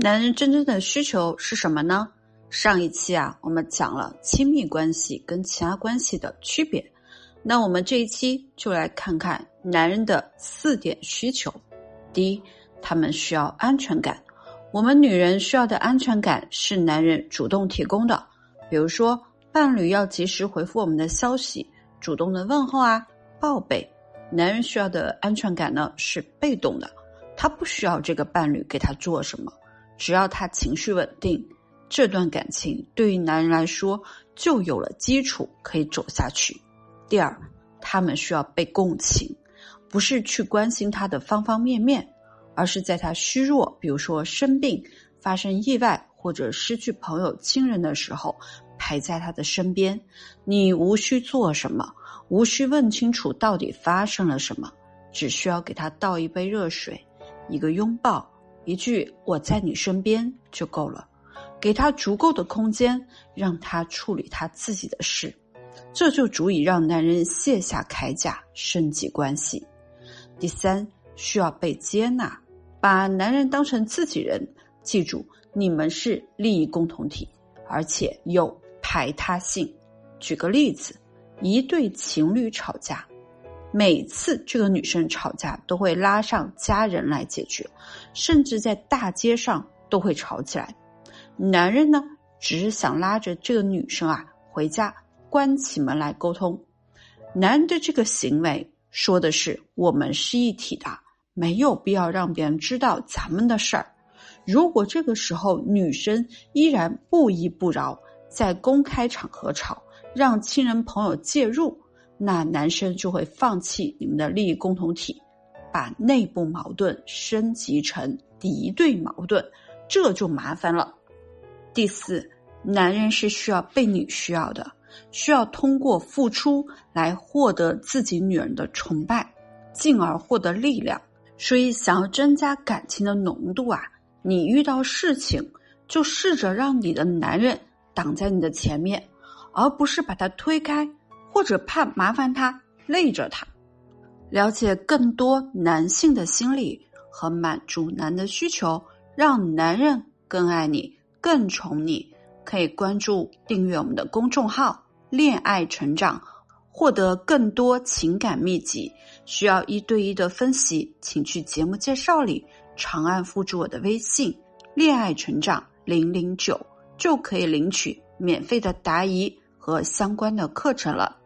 男人真正的需求是什么呢？上一期啊，我们讲了亲密关系跟其他关系的区别。那我们这一期就来看看男人的四点需求。第一，他们需要安全感。我们女人需要的安全感是男人主动提供的，比如说伴侣要及时回复我们的消息，主动的问候啊，报备。男人需要的安全感呢是被动的，他不需要这个伴侣给他做什么，只要他情绪稳定，这段感情对于男人来说就有了基础可以走下去。第二，他们需要被共情，不是去关心他的方方面面。而是在他虚弱，比如说生病、发生意外或者失去朋友、亲人的时候，陪在他的身边。你无需做什么，无需问清楚到底发生了什么，只需要给他倒一杯热水、一个拥抱、一句“我在你身边”就够了。给他足够的空间，让他处理他自己的事，这就足以让男人卸下铠甲，升级关系。第三，需要被接纳。把男人当成自己人，记住，你们是利益共同体，而且有排他性。举个例子，一对情侣吵架，每次这个女生吵架都会拉上家人来解决，甚至在大街上都会吵起来。男人呢，只是想拉着这个女生啊回家，关起门来沟通。男人的这个行为说的是我们是一体的。没有必要让别人知道咱们的事儿。如果这个时候女生依然不依不饶，在公开场合吵，让亲人朋友介入，那男生就会放弃你们的利益共同体，把内部矛盾升级成敌对矛盾，这就麻烦了。第四，男人是需要被你需要的，需要通过付出来获得自己女人的崇拜，进而获得力量。所以，想要增加感情的浓度啊，你遇到事情就试着让你的男人挡在你的前面，而不是把他推开，或者怕麻烦他累着他。了解更多男性的心理和满足男的需求，让男人更爱你、更宠你，可以关注订阅我们的公众号“恋爱成长”。获得更多情感秘籍，需要一对一的分析，请去节目介绍里长按复制我的微信“恋爱成长零零九”，就可以领取免费的答疑和相关的课程了。